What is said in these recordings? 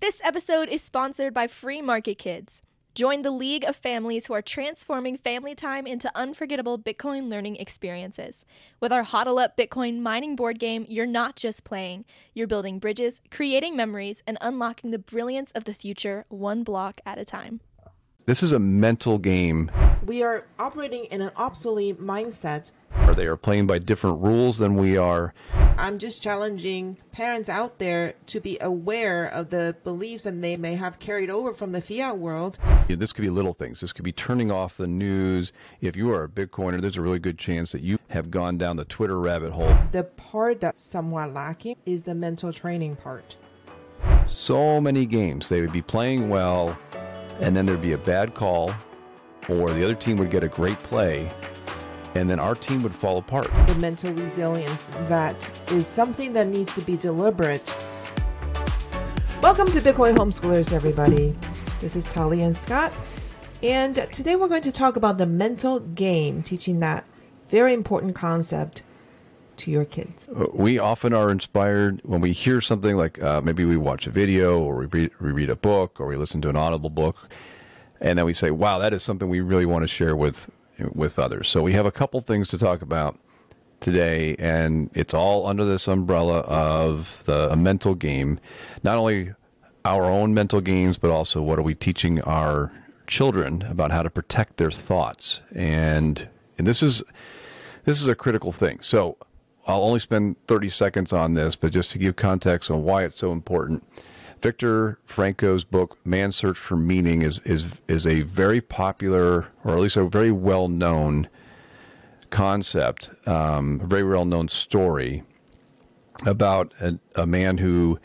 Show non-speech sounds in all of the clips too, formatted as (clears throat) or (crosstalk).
This episode is sponsored by Free Market Kids. Join the league of families who are transforming family time into unforgettable Bitcoin learning experiences. With our Hodl Up Bitcoin mining board game, you're not just playing, you're building bridges, creating memories, and unlocking the brilliance of the future one block at a time. This is a mental game We are operating in an obsolete mindset. where they are playing by different rules than we are. I'm just challenging parents out there to be aware of the beliefs that they may have carried over from the fiat world. Know, This could be little things. This could be turning off the news. If you are a Bitcoiner, there's a really good chance that you have gone down the Twitter rabbit hole. The part that's somewhat lacking is the mental training part. So many games, they would be playing well, and then there'd be a bad call, or the other team would get a great play, and then our team would fall apart. The mental resilience that is something that needs to be deliberate. Welcome to Bitcoin Homeschoolers, everybody. This is Tali and Scott. And today we're going to talk about the mental game, teaching that very important concept to your kids. we often are inspired when we hear something like uh, maybe we watch a video or we read, we read a book or we listen to an audible book and then we say wow that is something we really want to share with with others so we have a couple things to talk about today and it's all under this umbrella of the mental game not only our own mental games but also what are we teaching our children about how to protect their thoughts and and this is this is a critical thing. So I'll only spend 30 seconds on this, but just to give context on why it's so important. Viktor Frankl's book Man's Search for Meaning is is is a very popular or at least a very well known concept, um, a very well known story about a, a man who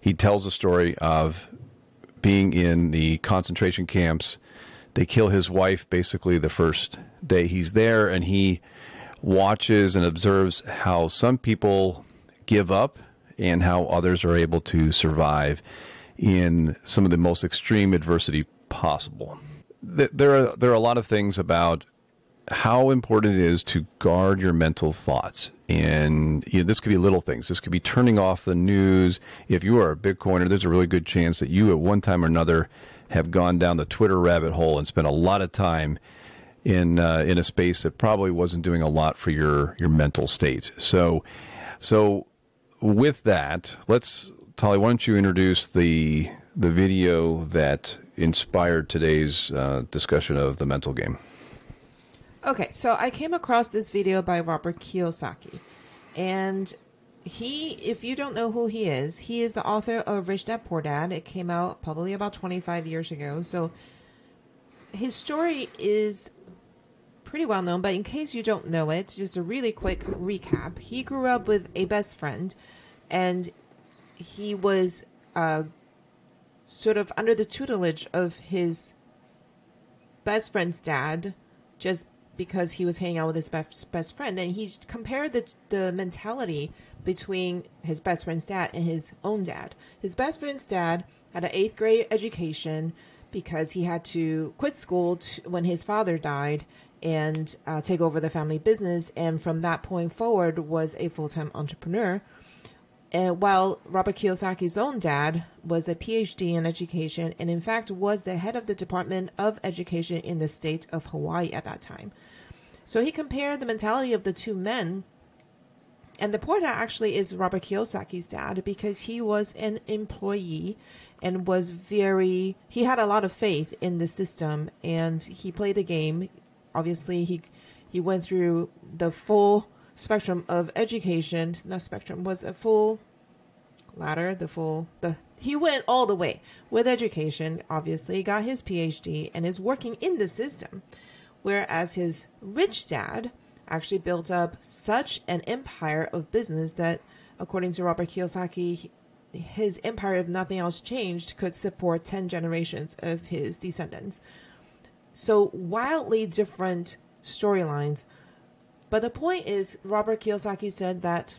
he tells a story of being in the concentration camps. They kill his wife basically the first day he's there, and he watches and observes how some people give up and how others are able to survive in some of the most extreme adversity possible. There are there are a lot of things about how important it is to guard your mental thoughts. And you know, this could be little things. This could be turning off the news. If you are a Bitcoiner, there's a really good chance that you, at one time or another, have gone down the Twitter rabbit hole and spent a lot of time in uh, in a space that probably wasn't doing a lot for your your mental state. So, so with that, let's Tali. Why don't you introduce the the video that inspired today's uh, discussion of the mental game? Okay, so I came across this video by Robert Kiyosaki. And he, if you don't know who he is, he is the author of Rich Dad Poor Dad. It came out probably about 25 years ago. So his story is pretty well known, but in case you don't know it, just a really quick recap. He grew up with a best friend, and he was uh, sort of under the tutelage of his best friend's dad just because he was hanging out with his best, best friend and he compared the the mentality between his best friend's dad and his own dad his best friend's dad had an eighth grade education because he had to quit school to, when his father died and uh, take over the family business and from that point forward was a full-time entrepreneur and while Robert Kiyosaki's own dad was a PhD in education and, in fact, was the head of the Department of Education in the state of Hawaii at that time. So he compared the mentality of the two men. And the poor dad actually is Robert Kiyosaki's dad because he was an employee and was very, he had a lot of faith in the system and he played a game. Obviously, he, he went through the full spectrum of education. Not spectrum was a full ladder the full the he went all the way with education obviously got his phd and is working in the system. Whereas his rich dad actually built up such an empire of business that according to robert kiyosaki his empire if nothing else changed could support 10 generations of his descendants so wildly different storylines but the point is, Robert Kiyosaki said that,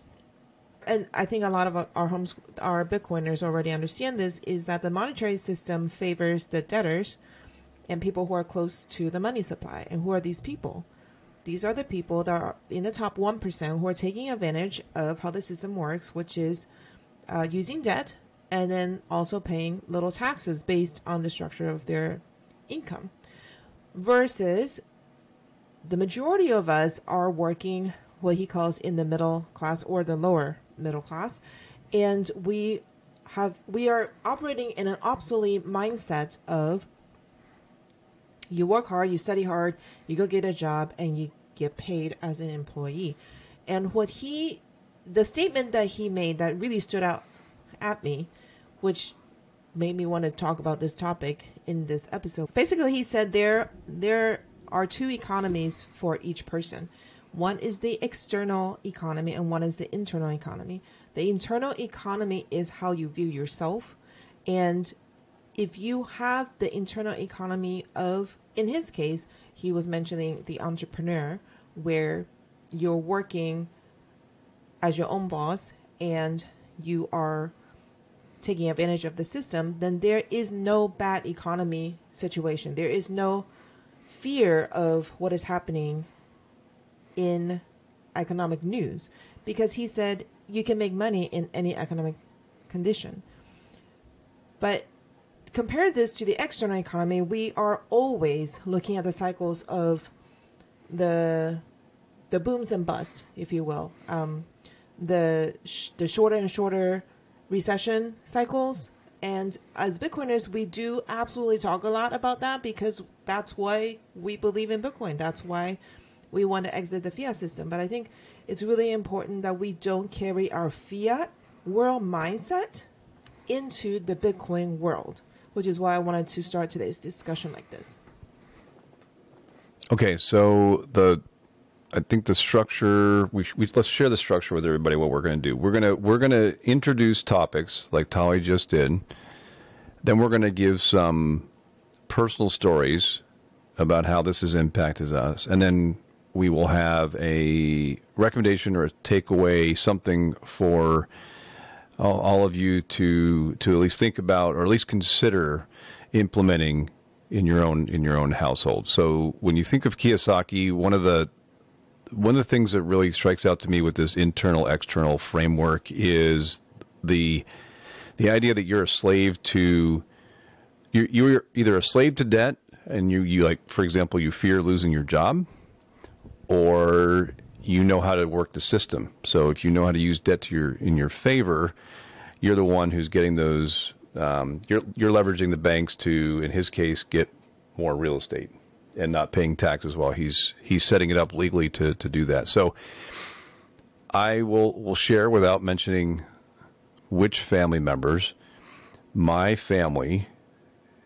and I think a lot of our homes, our Bitcoiners already understand this, is that the monetary system favors the debtors and people who are close to the money supply. And who are these people? These are the people that are in the top 1% who are taking advantage of how the system works, which is uh, using debt and then also paying little taxes based on the structure of their income. Versus the majority of us are working what he calls in the middle class or the lower middle class and we have we are operating in an obsolete mindset of you work hard, you study hard, you go get a job and you get paid as an employee. And what he the statement that he made that really stood out at me, which made me want to talk about this topic in this episode. Basically, he said there there are two economies for each person. One is the external economy and one is the internal economy. The internal economy is how you view yourself and if you have the internal economy of in his case, he was mentioning the entrepreneur where you're working as your own boss and you are taking advantage of the system, then there is no bad economy situation. There is no fear of what is happening in economic news because he said you can make money in any economic condition. But compare this to the external economy, we are always looking at the cycles of the the booms and busts, if you will. Um, the sh- the shorter and shorter recession cycles. And as Bitcoiners, we do absolutely talk a lot about that because that's why we believe in Bitcoin. That's why we want to exit the fiat system. But I think it's really important that we don't carry our fiat world mindset into the Bitcoin world, which is why I wanted to start today's discussion like this. Okay, so the I think the structure we, we let's share the structure with everybody. What we're going to do, we're gonna we're gonna introduce topics like Tali just did. Then we're going to give some personal stories about how this has impacted us, and then we will have a recommendation or a takeaway, something for all, all of you to to at least think about or at least consider implementing in your own in your own household. So when you think of Kiyosaki, one of the one of the things that really strikes out to me with this internal external framework is the the idea that you're a slave to you're, you're either a slave to debt and you, you like for example you fear losing your job or you know how to work the system. So if you know how to use debt to your in your favor you're the one who's getting those um, you're you're leveraging the banks to in his case get more real estate and not paying taxes while he's he's setting it up legally to to do that. So I will will share without mentioning which family members. My family,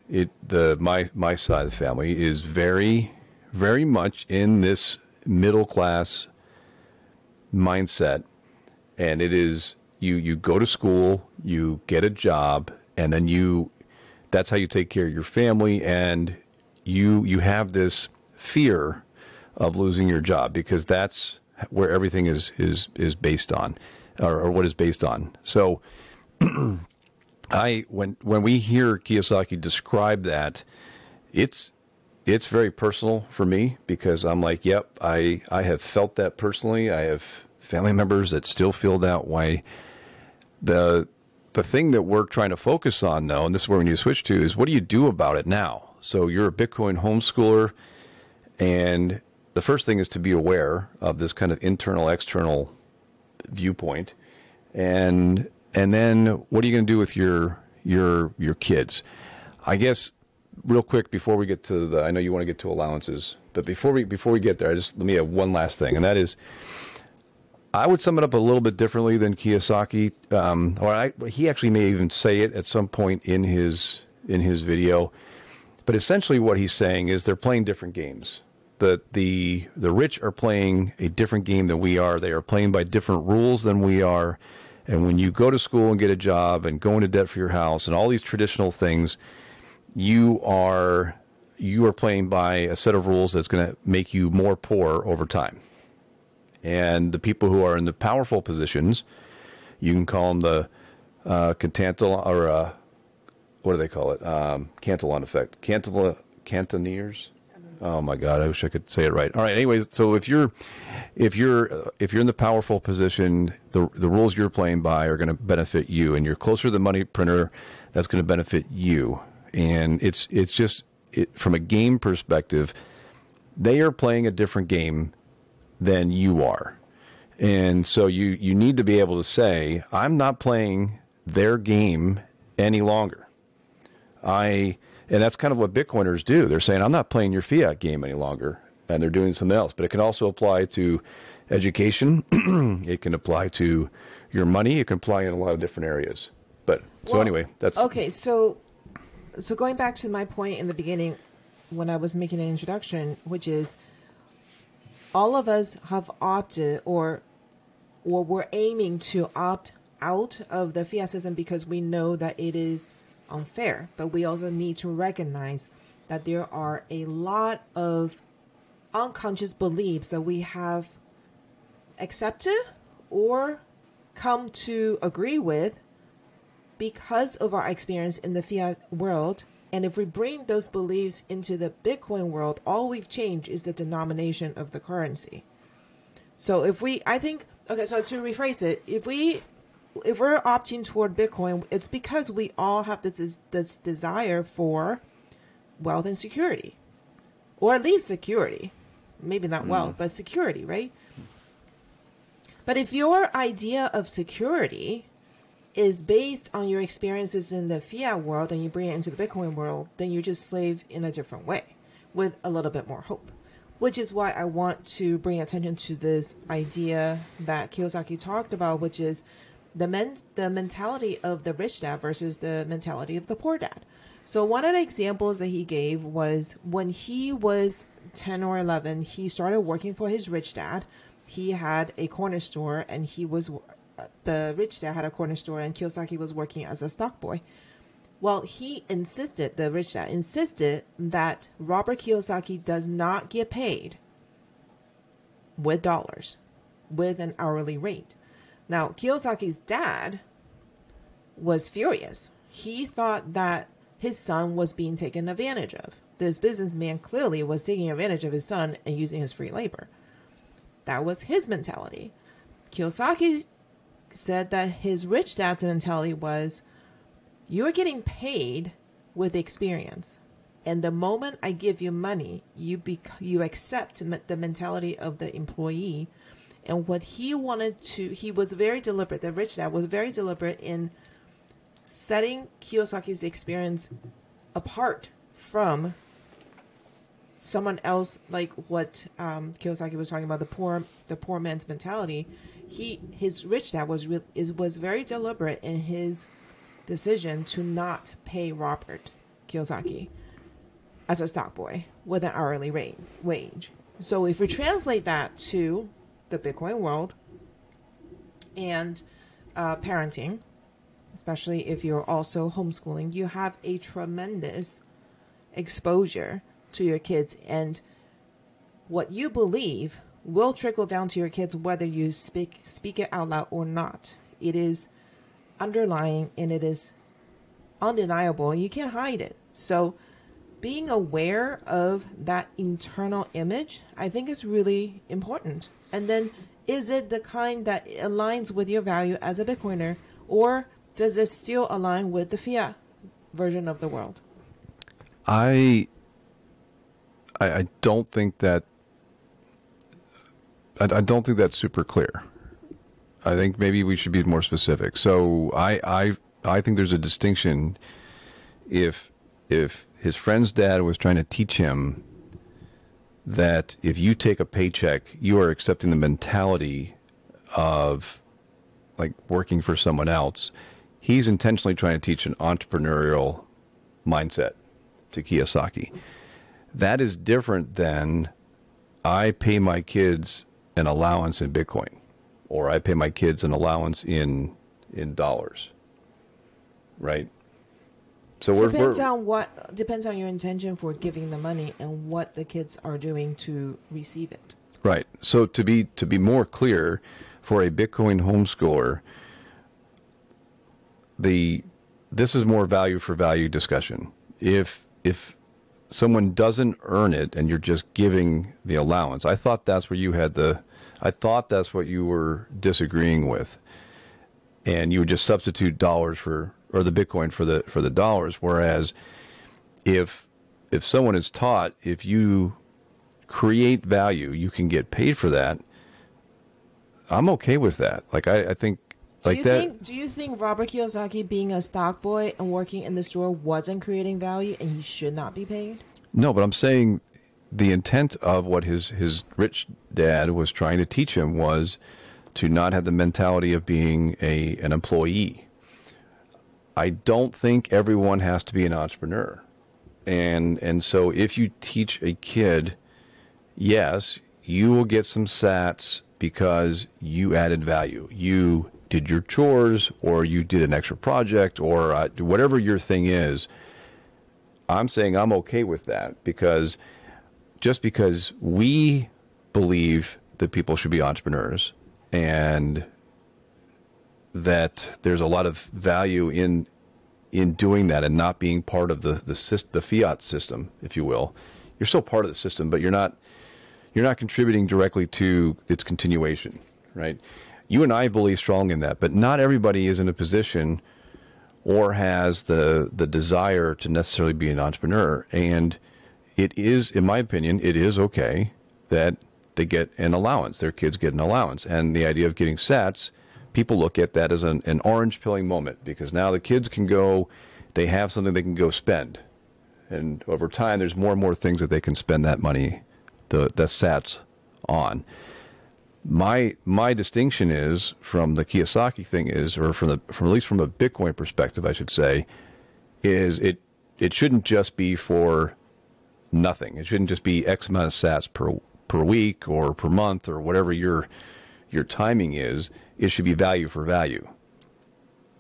it the my my side of the family is very very much in this middle class mindset, and it is you you go to school, you get a job, and then you that's how you take care of your family and you you have this fear of losing your job because that's where everything is is is based on or, or what is based on. So (clears throat) i when when we hear kiyosaki describe that it's it's very personal for me because i'm like yep i i have felt that personally. I have family members that still feel that way. The the thing that we're trying to focus on though and this is where we need to switch to is what do you do about it now so you're a Bitcoin homeschooler, and the first thing is to be aware of this kind of internal external viewpoint, and and then what are you going to do with your your your kids? I guess real quick before we get to the I know you want to get to allowances, but before we before we get there, I just let me have one last thing, and that is. I would sum it up a little bit differently than Kiyosaki, um, or I, he actually may even say it at some point in his in his video. But essentially, what he's saying is they're playing different games. The the the rich are playing a different game than we are. They are playing by different rules than we are. And when you go to school and get a job and go into debt for your house and all these traditional things, you are you are playing by a set of rules that's going to make you more poor over time. And the people who are in the powerful positions, you can call them the uh, Cantantal or uh, what do they call it? Um, Cantillon effect. Cantillon, Cantoneers? Oh my God, I wish I could say it right. All right. Anyways, so if you're if you're uh, if you're in the powerful position, the the rules you're playing by are going to benefit you, and you're closer to the money printer, that's going to benefit you. And it's it's just it, from a game perspective, they are playing a different game than you are, and so you you need to be able to say, I'm not playing their game any longer. I and that's kind of what Bitcoiners do. They're saying, I'm not playing your fiat game any longer. And they're doing something else. But it can also apply to education, (clears throat) it can apply to your money, it can apply in a lot of different areas. But so Well, anyway, that's okay. So, so going back to my point in the beginning, when I was making an introduction, which is all of us have opted or or we're aiming to opt out of the fiat system because we know that it is unfair. But we also need to recognize that there are a lot of unconscious beliefs that we have accepted or come to agree with because of our experience in the fiat world. And if we bring those beliefs into the Bitcoin world, all we've changed is the denomination of the currency. So if we, I think, okay, so to rephrase it, if we, if we're opting toward Bitcoin, it's because we all have this this desire for wealth and security, or at least security, maybe not wealth, hmm. but security, right? But if your idea of security is based on your experiences in the fiat world and you bring it into the Bitcoin world, then you just slave in a different way with a little bit more hope. Which is why I want to bring attention to this idea that Kiyosaki talked about, which is the men- the mentality of the rich dad versus the mentality of the poor dad. So one of the examples that he gave was when he was 10 or 11, he started working for his rich dad. He had a corner store and he was the rich dad had a corner store and Kiyosaki was working as a stock boy. Well, he insisted, the rich dad insisted that Robert Kiyosaki does not get paid with dollars, with an hourly rate. Now, Kiyosaki's dad was furious. He thought that his son was being taken advantage of. This businessman clearly was taking advantage of his son and using his free labor. That was his mentality. Kiyosaki said that his rich dad's mentality was you're getting paid with experience. And the moment I give you money, you bec- you accept the mentality of the employee. And what he wanted to, he was very deliberate. The rich dad was very deliberate in setting Kiyosaki's experience apart from someone else, like what um, Kiyosaki was talking about the poor the poor man's mentality. He his rich dad was re- is was very deliberate in his decision to not pay Robert Kiyosaki as a stock boy with an hourly rate wage. So if we translate that to the Bitcoin world and uh, parenting, especially if you're also homeschooling, you have a tremendous exposure to your kids and what you believe will trickle down to your kids whether you speak speak it out loud or not. It is underlying and it is undeniable you can't hide it. So being aware of that internal image, I think is really important. And then is it the kind that aligns with your value as a Bitcoiner or does it still align with the fiat version of the world? I, I I don't think that I, I don't think that's super clear. I think maybe we should be more specific. So I I I think there's a distinction if if his friend's dad was trying to teach him that if you take a paycheck, you are accepting the mentality of like working for someone else. He's intentionally trying to teach an entrepreneurial mindset to Kiyosaki. That is different than I pay my kids an allowance in Bitcoin or I pay my kids an allowance in in dollars. Right? So we're, depends we're on what depends on your intention for giving the money and what the kids are doing to receive it. Right. So to be to be more clear, for a Bitcoin homeschooler, the this is more value for value discussion. If if someone doesn't earn it and you're just giving the allowance. I thought that's where you had the I thought that's what you were disagreeing with. And you would just substitute dollars for or the Bitcoin for the for the dollars whereas if if someone is taught if you create value, you can get paid for that. I'm okay with that. Like I, I think do like you that think do you think Robert Kiyosaki being a stock boy and working in the store wasn't creating value and he should not be paid? No, but I'm saying the intent of what his his rich dad was trying to teach him was to not have the mentality of being a an employee. I don't think everyone has to be an entrepreneur. And and so if you teach a kid, yes, you will get some sats because you added value. You did your chores or you did an extra project or uh, whatever your thing is I'm saying I'm okay with that because just because we believe that people should be entrepreneurs and that there's a lot of value in in doing that and not being part of the the, the fiat system, if you will. You're still part of the system, but you're not you're not contributing directly to its continuation, right? You and I believe strong in that, but not everybody is in a position or has the the desire to necessarily be an entrepreneur. And it is, in my opinion, it is okay that they get an allowance. Their kids get an allowance, and the idea of getting sats, people look at that as an, an orange pilling moment because now the kids can go, they have something they can go spend, and over time, there's more and more things that they can spend that money, the the sats, on my my distinction is from the Kiyosaki thing is, or from the from at least from a Bitcoin perspective, I should say, is it it shouldn't just be for nothing. It shouldn't just be X amount of Sats per per week or per month or whatever your your timing is. It should be value for value.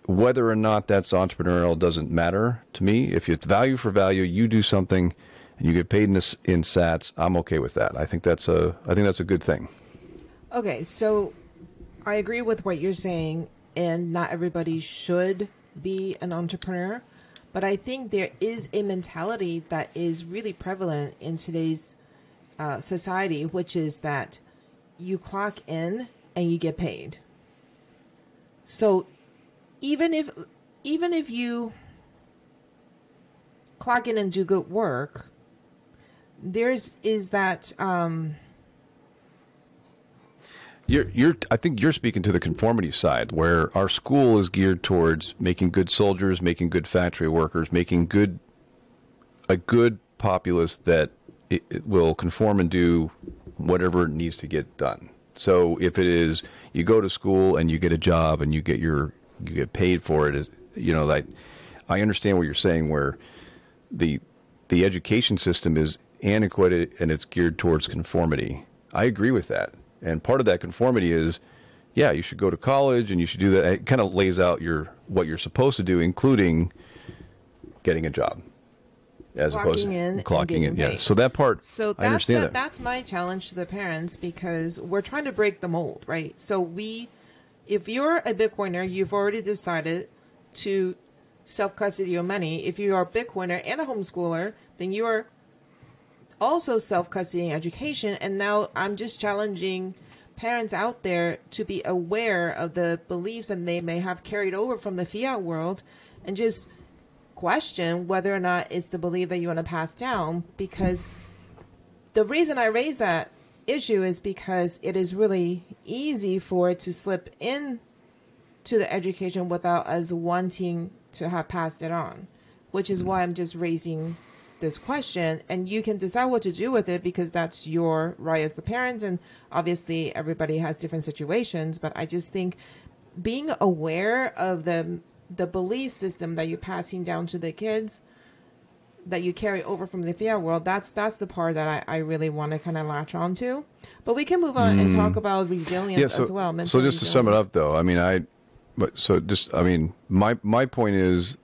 Whether or not that's entrepreneurial doesn't matter to me. If it's value for value, you do something and you get paid in, in Sats. I'm okay with that. I think that's a I think that's a good thing. Okay, so I agree with what you're saying, and not everybody should be an entrepreneur. But I think there is a mentality that is really prevalent in today's uh, society, which is that you clock in and you get paid. So even if even if you clock in and do good work, there's is that um, you're, you're, I think you're speaking to the conformity side, where our school is geared towards making good soldiers, making good factory workers, making good, a good populace that it, it will conform and do whatever needs to get done. So if it is, you go to school and you get a job and you get your, you get paid for it, is you know that, I understand what you're saying, where the, the education system is antiquated and it's geared towards conformity. I agree with that and part of that conformity is, yeah, you should go to college and you should do that. It kind of lays out your what you're supposed to do, including getting a job, as clocking opposed to in clocking in. Paid. Yeah, so that part, so that's I understand the, that. That's my challenge to the parents because we're trying to break the mold, right? So we, if you're a Bitcoiner, you've already decided to self custody your money. If you are a Bitcoiner and a homeschooler, then you are also self custodying education. And now I'm just challenging parents out there to be aware of the beliefs that they may have carried over from the fiat world and just question whether or not it's the belief that you want to pass down because the reason I raise that issue is because it is really easy for it to slip in to the education without us wanting to have passed it on, which is why I'm just raising this question. And you can decide what to do with it because that's your right as the parent and obviously everybody has different situations but i just think being aware of the the belief system that you're passing down to the kids that you carry over from the fiat world that's that's the part that i, I really want to kind of latch on to but we can move on mm. and talk about resilience yeah, so, as well so just resilience. to sum it up though i mean i but so just i mean my my point is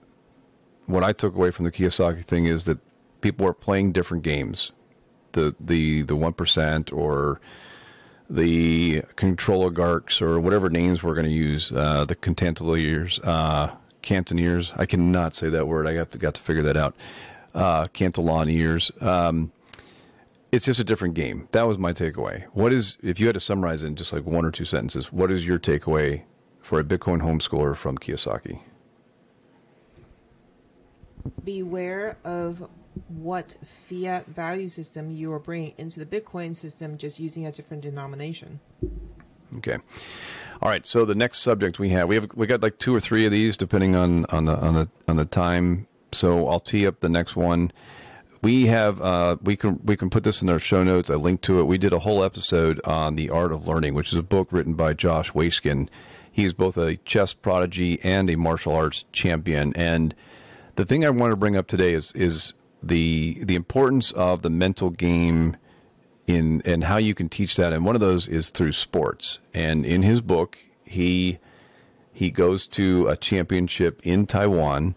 what i took away from the kiyosaki thing is that people are playing different games. The the the one percent or the control oligarchs or whatever names we're going to use. Uh, the cantantiers, uh, cantoneers. I cannot say that word. I got to got to figure that out. uh, Cantiloniers. Um, it's just a different game. That was my takeaway. What is, if you had to summarize in just like one or two sentences, what is your takeaway for a Bitcoin homeschooler from Kiyosaki? Beware of what fiat value system you are bringing into the Bitcoin system, just using a different denomination. Okay. All right. So the next subject we have, we have we got like two or three of these, depending on on the on the on the time. So I'll tee up the next one. We have uh, we can we can put this in our show notes. I link to it. We did a whole episode on the art of learning, which is a book written by Josh Waitzkin. He's both a chess prodigy and a martial arts champion. And the thing I want to bring up today is is the the importance of the mental game in and how you can teach that. And one of those is through sports. And in his book, he he goes to a championship in Taiwan.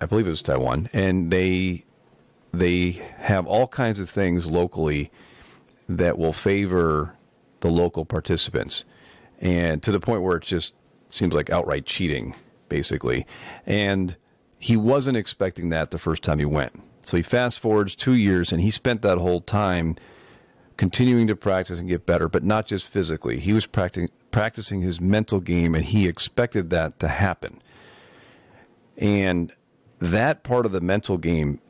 I believe it was Taiwan, and they they have all kinds of things locally that will favor the local participants, and to the point where it just seems like outright cheating, basically. And he wasn't expecting that the first time he went. So he fast forwards two years, and he spent that whole time continuing to practice and get better, but not just physically. He was practicing practicing his mental game, and he expected that to happen. And that part of the mental game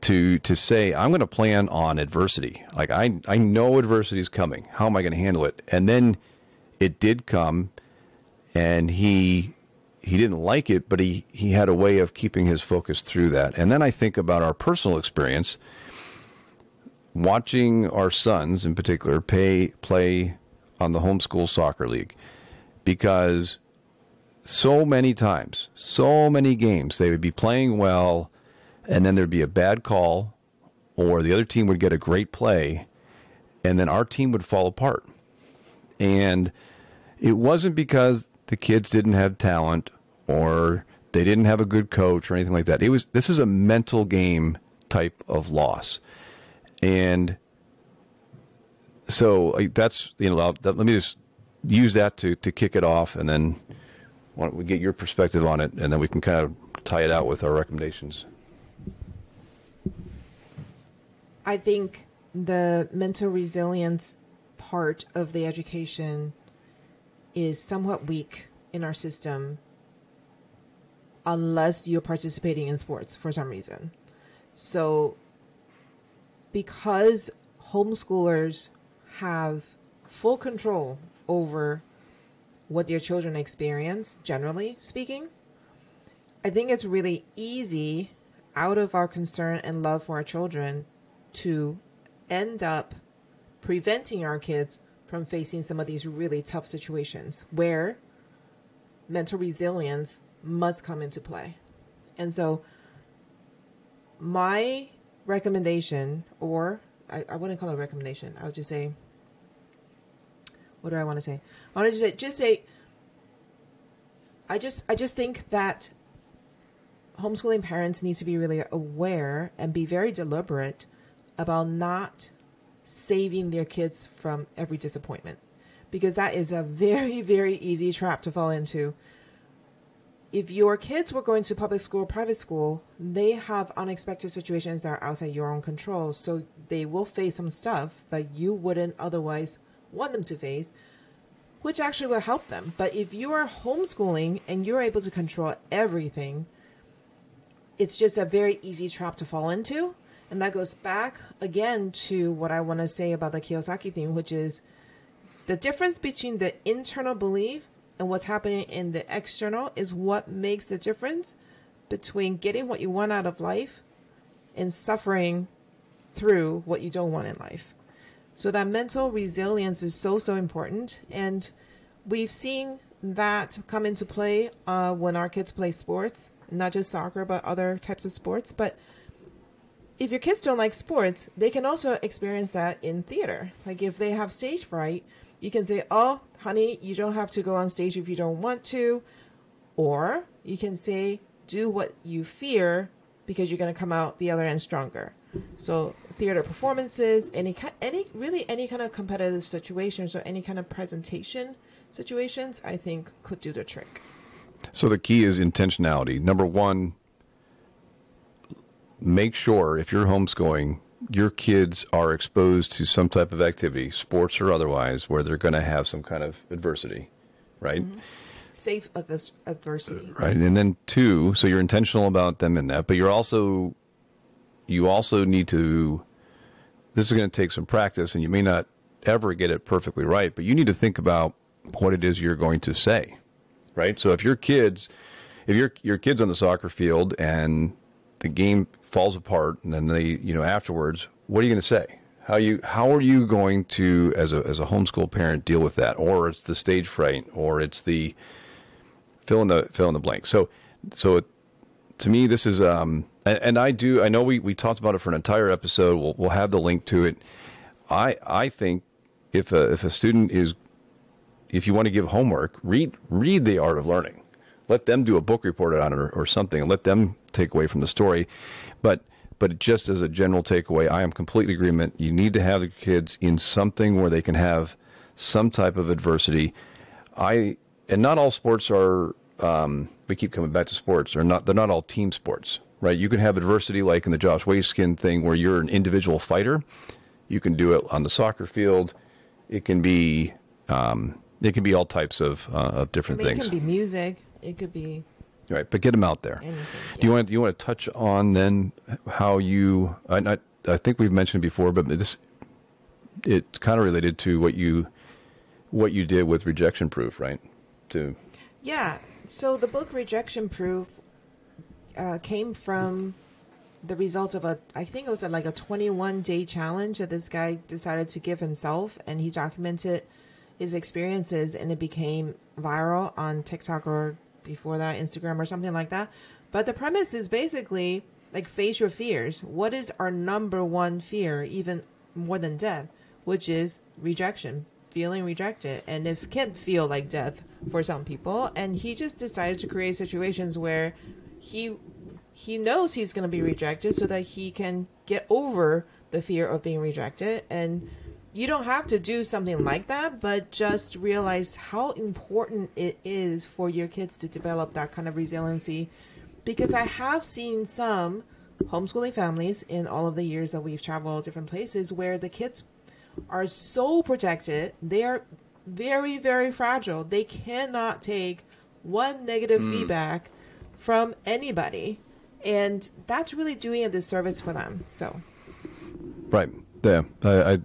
to to say I'm going to plan on adversity. Like I I know adversity is coming. How am I going to handle it? And then it did come, and he he didn't like it, but he he had a way of keeping his focus through that. And then I think about our personal experience watching our sons in particular pay play on the homeschool soccer league because so many times, so many games, they would be playing well, and then there'd be a bad call, or the other team would get a great play, and then our team would fall apart. And it wasn't because the kids didn't have talent or they didn't have a good coach or anything like that. It was this is a mental game type of loss. And so that's you know let me just use that to to kick it off, and then why don't we get your perspective on it, and then we can kind of tie it out with our recommendations. I think the mental resilience part of the education is somewhat weak in our system unless you're participating in sports for some reason. So because homeschoolers have full control over what their children experience, generally speaking, I think it's really easy out of our concern and love for our children to end up preventing our kids from facing some of these really tough situations where mental resilience must come into play. And so, my recommendation, or I, I wouldn't call it a recommendation. I would just say, what do I want to say? I want to just say, just say, I just, I just think that homeschooling parents need to be really aware and be very deliberate about not saving their kids from every disappointment because that is a very very easy trap to fall into if your kids were going to public school or private school, they have unexpected situations that are outside your own control. So they will face some stuff that you wouldn't otherwise want them to face, which actually will help them. But if you are homeschooling and you're able to control everything, it's just a very easy trap to fall into. And that goes back again to what I want to say about the Kiyosaki theme, which is the difference between the internal belief and what's happening in the external is what makes the difference between getting what you want out of life and suffering through what you don't want in life. So that mental resilience is so so important, and we've seen that come into play uh, when our kids play sports, not just soccer but other types of sports. But if your kids don't like sports, they can also experience that in theater. Like if they have stage fright, you can say, "Oh, honey, you don't have to go on stage if you don't want to. Or you can say, do what you fear because you're going to come out the other end stronger. So theater performances, any any really any kind of competitive situations or any kind of presentation situations, I think could do the trick. So the key is intentionality. Number one, make sure if you're homeschooling, your kids are exposed to some type of activity, sports or otherwise, where they're going to have some kind of adversity, right? Mm-hmm. Safe of this adversity. Uh, right. And then two, so you're intentional about them in that, but you're also you also need to this is going to take some practice and you may not ever get it perfectly right, but you need to think about what it is you're going to say. Right? So if your kids if your your kids on the soccer field and the game falls apart and then they, you know, afterwards, what are you going to say? How you how are you going to as a as a homeschool parent deal with that? Or it's the stage fright or it's the fill in the fill in the blank. So so to me this is um and, and I do I know we we talked about it for an entire episode. We'll we'll have the link to it. I I think if a if a student is if you want to give homework, read read the art of learning. Let them do a book report on it or, or something, and let them take away from the story. But but just as a general takeaway, I am completely agreement. You need to have the kids in something where they can have some type of adversity. I and not all sports are. Um, we keep coming back to sports. They're not. They're not all team sports, right? You can have adversity like in the Josh Waitzkin thing, where you're an individual fighter. You can do it on the soccer field. It can be. Um, it can be all types of uh, of I different things. it can be music. It could be right? But get them out there. anything. Do you want do you want to touch on then how you I I, I think we've mentioned before, but this it's kind of related to what you what you did with rejection proof, right? To Yeah. So the book Rejection Proof uh, came from the result of a, I think it was a, like a 21 day challenge that this guy decided to give himself, and he documented his experiences, and it became viral on TikTok or before that Instagram or something like that. But the premise is basically like face your fears. What is our number one fear, even more than death, which is rejection, feeling rejected. And if can feel like death for some people, and he just decided to create situations where he he knows he's going to be rejected so that he can get over the fear of being rejected and you don't have to do something like that but just realize how important it is for your kids to develop that kind of resiliency. Because i have seen some homeschooling families in all of the years that we've traveled different places where the kids are so protected. They are very very fragile. They cannot take one negative hmm. feedback from anybody. And that's really doing a disservice for them. So. Right. there, I I,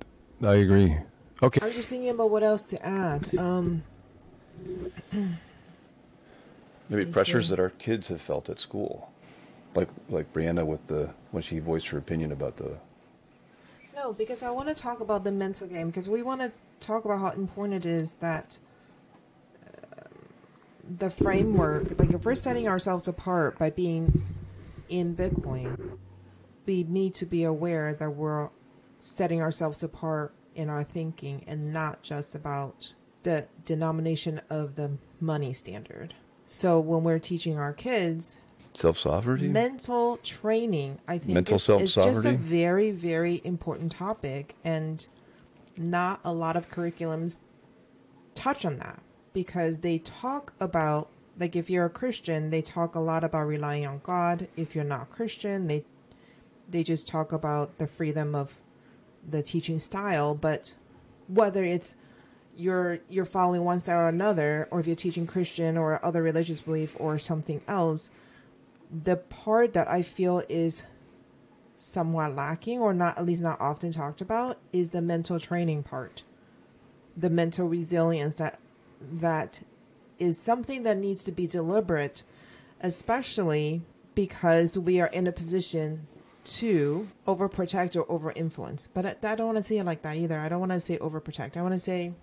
I agree. Okay. i was just thinking about what else to add um Maybe pressures see. that our kids have felt at school. Like like Brianna with the when she voiced her opinion about the No, because I want to talk about the mental game because we want to talk about how important it is that um, the framework, like if we're setting ourselves apart by being in Bitcoin, we need to be aware that we're setting ourselves apart in our thinking and not just about the denomination of the money standard. So when we're teaching our kids, self sovereignty. mental training i think Mental is, is just a very very important topic and not a lot of curriculums touch on that because they talk about like if you're a christian they talk a lot about relying on god if you're not christian they they just talk about the freedom of the teaching style but whether it's you're you're following one style or another or if you're teaching christian or other religious belief or something else the part that I feel is somewhat lacking or not at least not often talked about is the mental training part. The mental resilience that that is something that needs to be deliberate, especially because we are in a position to overprotect or over influence. But I, I don't want to say it like that either. I don't want to say overprotect. I want to say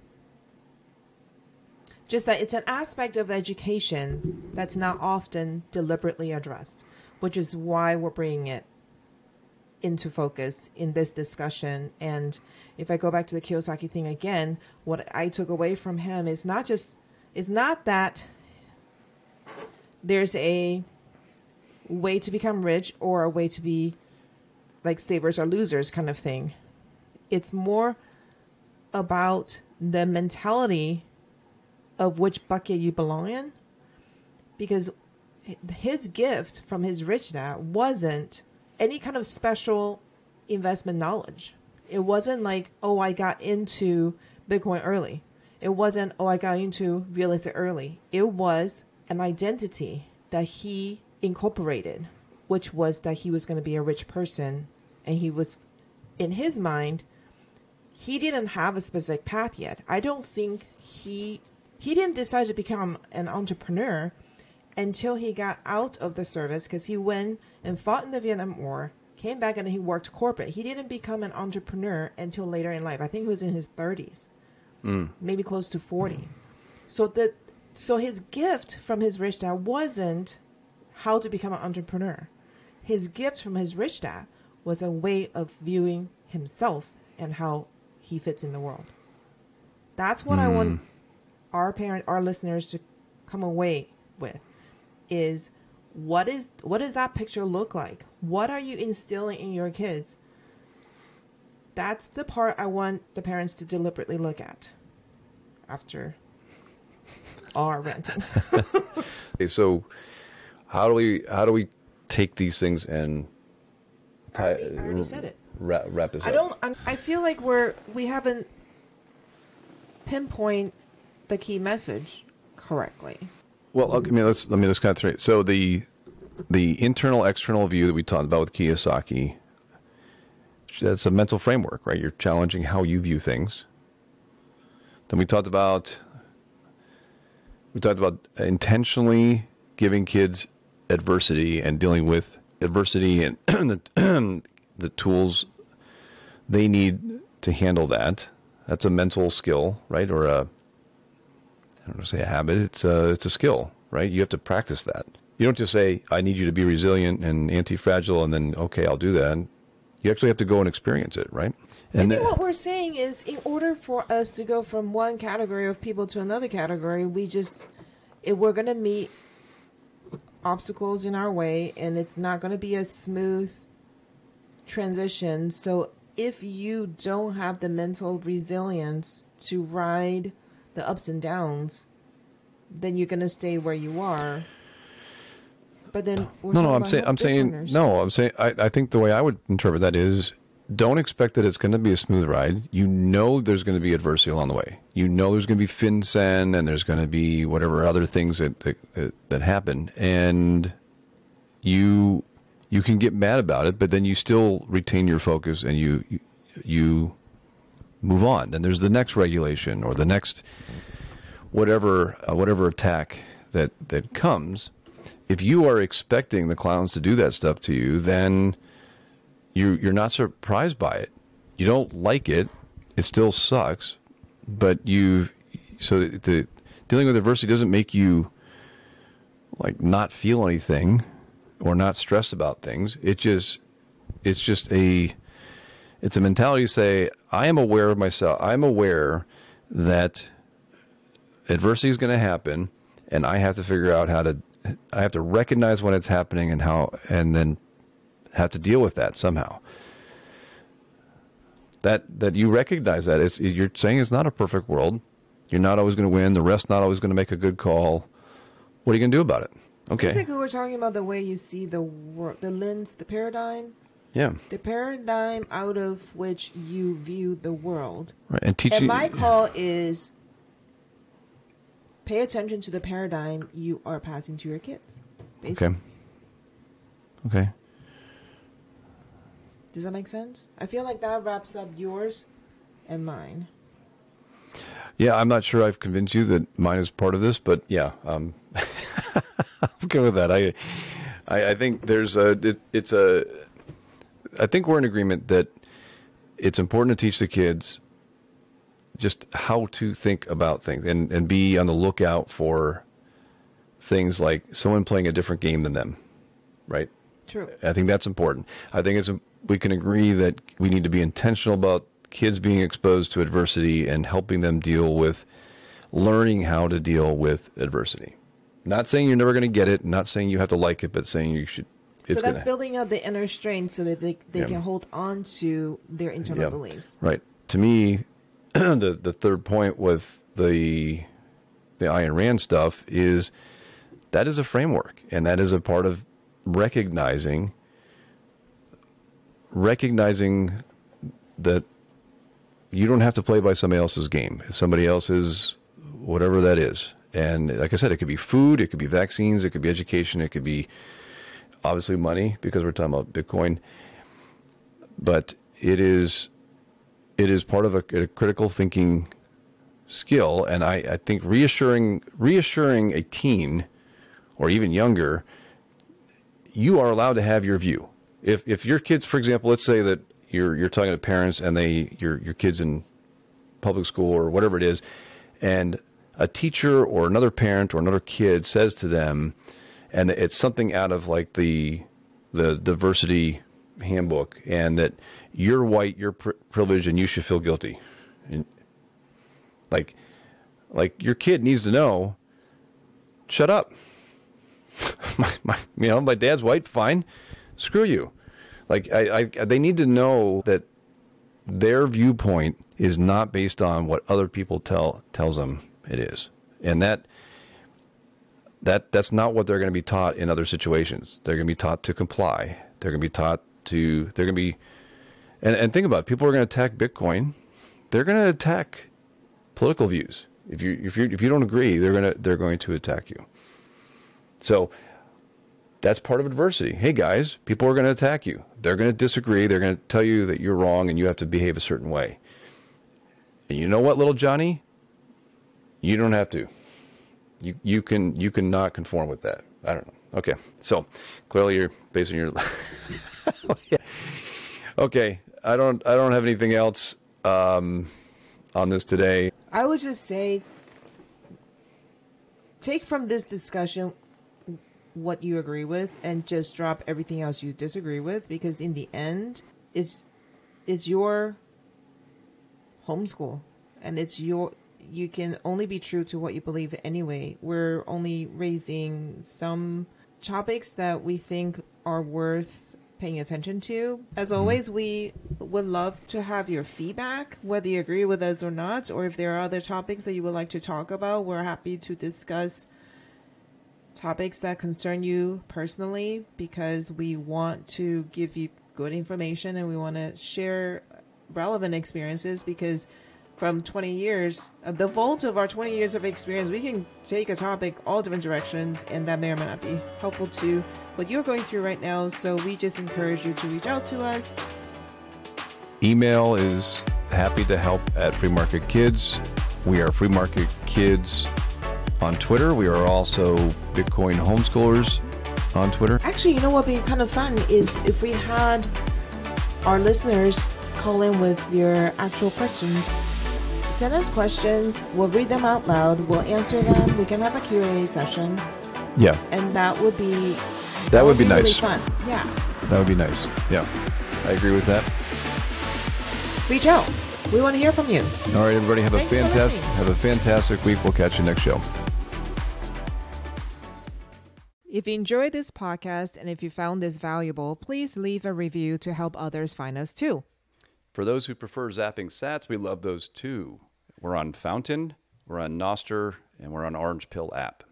just that it's an aspect of education that's not often deliberately addressed, which is why we're bringing it into focus in this discussion. And if I go back to the Kiyosaki thing again, what I took away from him is not just is not that there's a way to become rich or a way to be like savers or losers kind of thing. It's more about the mentality of which bucket you belong in because his gift from his rich dad wasn't any kind of special investment knowledge. It wasn't like, oh, I got into Bitcoin early. It wasn't, oh, I got into real estate early. It was an identity that he incorporated, which was that he was going to be a rich person. And he was, in his mind, he didn't have a specific path yet. I don't think he he didn't decide to become an entrepreneur until he got out of the service because he went and fought in the Vietnam War, came back and he worked corporate. He didn't become an entrepreneur until later in life. I think he was in his 30s, mm. maybe close to 40. So the so his gift from his rich dad wasn't how to become an entrepreneur. His gift from his rich dad was a way of viewing himself and how he fits in the world. That's what mm. I want hmm. our parent, our listeners to come away with is what is what does that picture look like? What are you instilling in your kids? That's the part I want the parents to deliberately look at after our ranting. (laughs) okay, so how do we how do we take these things and I, already, I already said it. Wrap, wrap this I don't. I feel like we're we haven't pinpoint the key message correctly. Well, okay, I mean, let's let me just kind of through. So the the internal external view that we talked about with Kiyosaki, that's a mental framework, right? You're challenging how you view things. Then we talked about we talked about intentionally giving kids adversity and dealing with adversity and (clears throat) the, (clears throat) the tools they need to handle that. That's a mental skill, right? Or a I don't want to say a habit. It's a it's a skill, right? You have to practice that. You don't just say, "I need you to be resilient and anti-fragile," and then okay, I'll do that. You actually have to go and experience it, right? And Maybe what we're saying is, in order for us to go from one category of people to another category, we just if we're going to meet obstacles in our way, and it's not going to be a smooth transition. So if you don't have the mental resilience to ride the ups and downs, then you're gonna stay where you are. But then no, no, I'm saying, I'm saying, no, I'm saying, I, I think the way I would interpret that is, don't expect that it's going to be a smooth ride. You know, there's going to be adversity along the way. You know, there's going to be FinCEN and there's going to be whatever other things that that, that, happen, and you you can get mad about it, but then you still retain your focus and you you move on. Then there's the next regulation or the next whatever uh, whatever attack that that comes. If you are expecting the clowns to do that stuff to you, then you you're not surprised by it. You don't like it. It still sucks, but you so the dealing with adversity doesn't make you like not feel anything or not stressed about things. It just it's just a it's a mentality to say I am aware of myself. I'm aware that adversity is going to happen, and I have to figure out how to. I have to recognize when it's happening and how, and then have to deal with that somehow. That that you recognize that it's you're saying it's not a perfect world. You're not always going to win. The rest not always going to make a good call. What are you going to do about it? Okay. Basically, we're talking about the way you see the world, the lens, the paradigm. Yeah. The paradigm out of which you view the world. Right, and teaching. And my call is pay attention to the paradigm you are passing to your kids. Basically. Okay. Okay. Does that make sense? I feel like that wraps up yours and mine. Yeah, I'm not sure I've convinced you that mine is part of this, but yeah, um, (laughs) I'm good with that. I, I, I think there's a, it, it's a, I think we're in agreement that it's important to teach the kids just how to think about things and, and be on the lookout for things like someone playing a different game than them, right? True. I think that's important. I think it's we can agree that we need to be intentional about kids being exposed to adversity and helping them deal with learning how to deal with adversity. Not saying you're never going to get it, not saying you have to like it, but saying you should. so that's gonna, building up the inner strength so that they, they yeah. can hold on to their internal yeah. beliefs. Right. To me, (clears throat) the the third point with the the Ayn Rand stuff is that is a framework, and that is a part of recognizing recognizing that you don't have to play by somebody else's game. Somebody else's whatever that is. And like I said, it could be food, it could be vaccines, it could be education, it could be obviously money because we're talking about Bitcoin. But it is it is part of a, a critical thinking skill, and I, I think reassuring reassuring a teen or even younger, you are allowed to have your view. If if your kids, for example, let's say that you're you're talking to parents and they your your kids in public school or whatever it is, and a teacher or another parent or another kid says to them, and it's something out of like the the diversity handbook, and that you're white, you're pri- privileged, and you should feel guilty. And like, like your kid needs to know. Shut up. (laughs) my, my, you know, my dad's white. Fine. Screw you. Like, I, I, they need to know that their viewpoint is not based on what other people tell tells them it is, and that that that's not what they're going to be taught in other situations. They're going to be taught to comply. They're going to be taught to. They're going to be, and and think about it, people are going to attack Bitcoin. They're going to attack political views. If you if you if you don't agree, they're gonna they're going to attack you. So that's part of adversity. Hey guys, people are going to attack you. They're going to disagree. They're going to tell you that you're wrong and you have to behave a certain way. And you know what, little Johnny? You don't have to. You you can you can not conform with that. I don't know. Okay, so clearly you're based on your. (laughs) Okay, I don't I don't have anything else um, on this today. I would just say take from this discussion what you agree with and just drop everything else you disagree with because in the end it's it's your homeschool and it's your you can only be true to what you believe anyway. We're only raising some topics that we think are worth paying attention to. As hmm. always, we would love to have your feedback, whether you agree with us or not, or if there are other topics that you would like to talk about. We're happy to discuss topics that concern you personally because we want to give you good information and we want to share relevant experiences because from 20 years, uh, the vault of our 20 years of experience, we can take a topic all different directions, and that may or may not be helpful to what you're going through right now. So we just encourage you to reach out to us. Email is happy to help at Free Market Kids. We are Free Market Kids on Twitter. We are also Bitcoin homeschoolers on Twitter. Actually, you know what would be kind of fun is if we had our listeners call in with your actual questions send us questions. We'll read them out loud. We'll answer them. We can have a Q&A session. Yeah. And that would be that, that would be, be nice. Really fun. Yeah. That would be nice. Yeah. I agree with that. Reach out. We want to hear from you. All right, everybody have Thanks a fantastic have a fantastic week. We'll catch you next show. If you enjoyed this podcast and if you found this valuable, please leave a review to help others find us too. For those who prefer zapping sats, we love those too. We're on Fountain, we're on Nostr, and we're on Orange Pill app.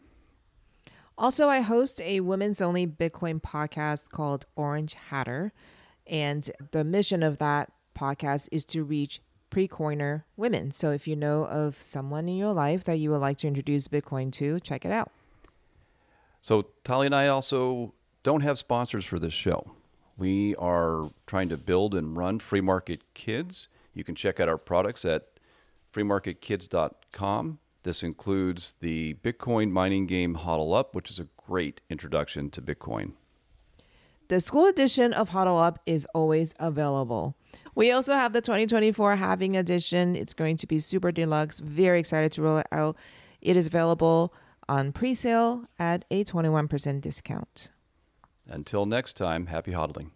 Also, I host a women's only Bitcoin podcast called Orange Hatter. And the mission of that podcast is to reach pre coiner women. So if you know of someone in your life that you would like to introduce Bitcoin to, check it out. So, Tali and I also don't have sponsors for this show. We are trying to build and run Free Market Kids. You can check out our products at freemarketkids.com. This includes the Bitcoin mining game HODL Up, which is a great introduction to Bitcoin. The school edition of HODL Up is always available. We also have the 2024 Halving Edition. It's going to be super deluxe. Very excited to roll it out. It is available on pre sale at a 21% discount. Until next time, happy hodling.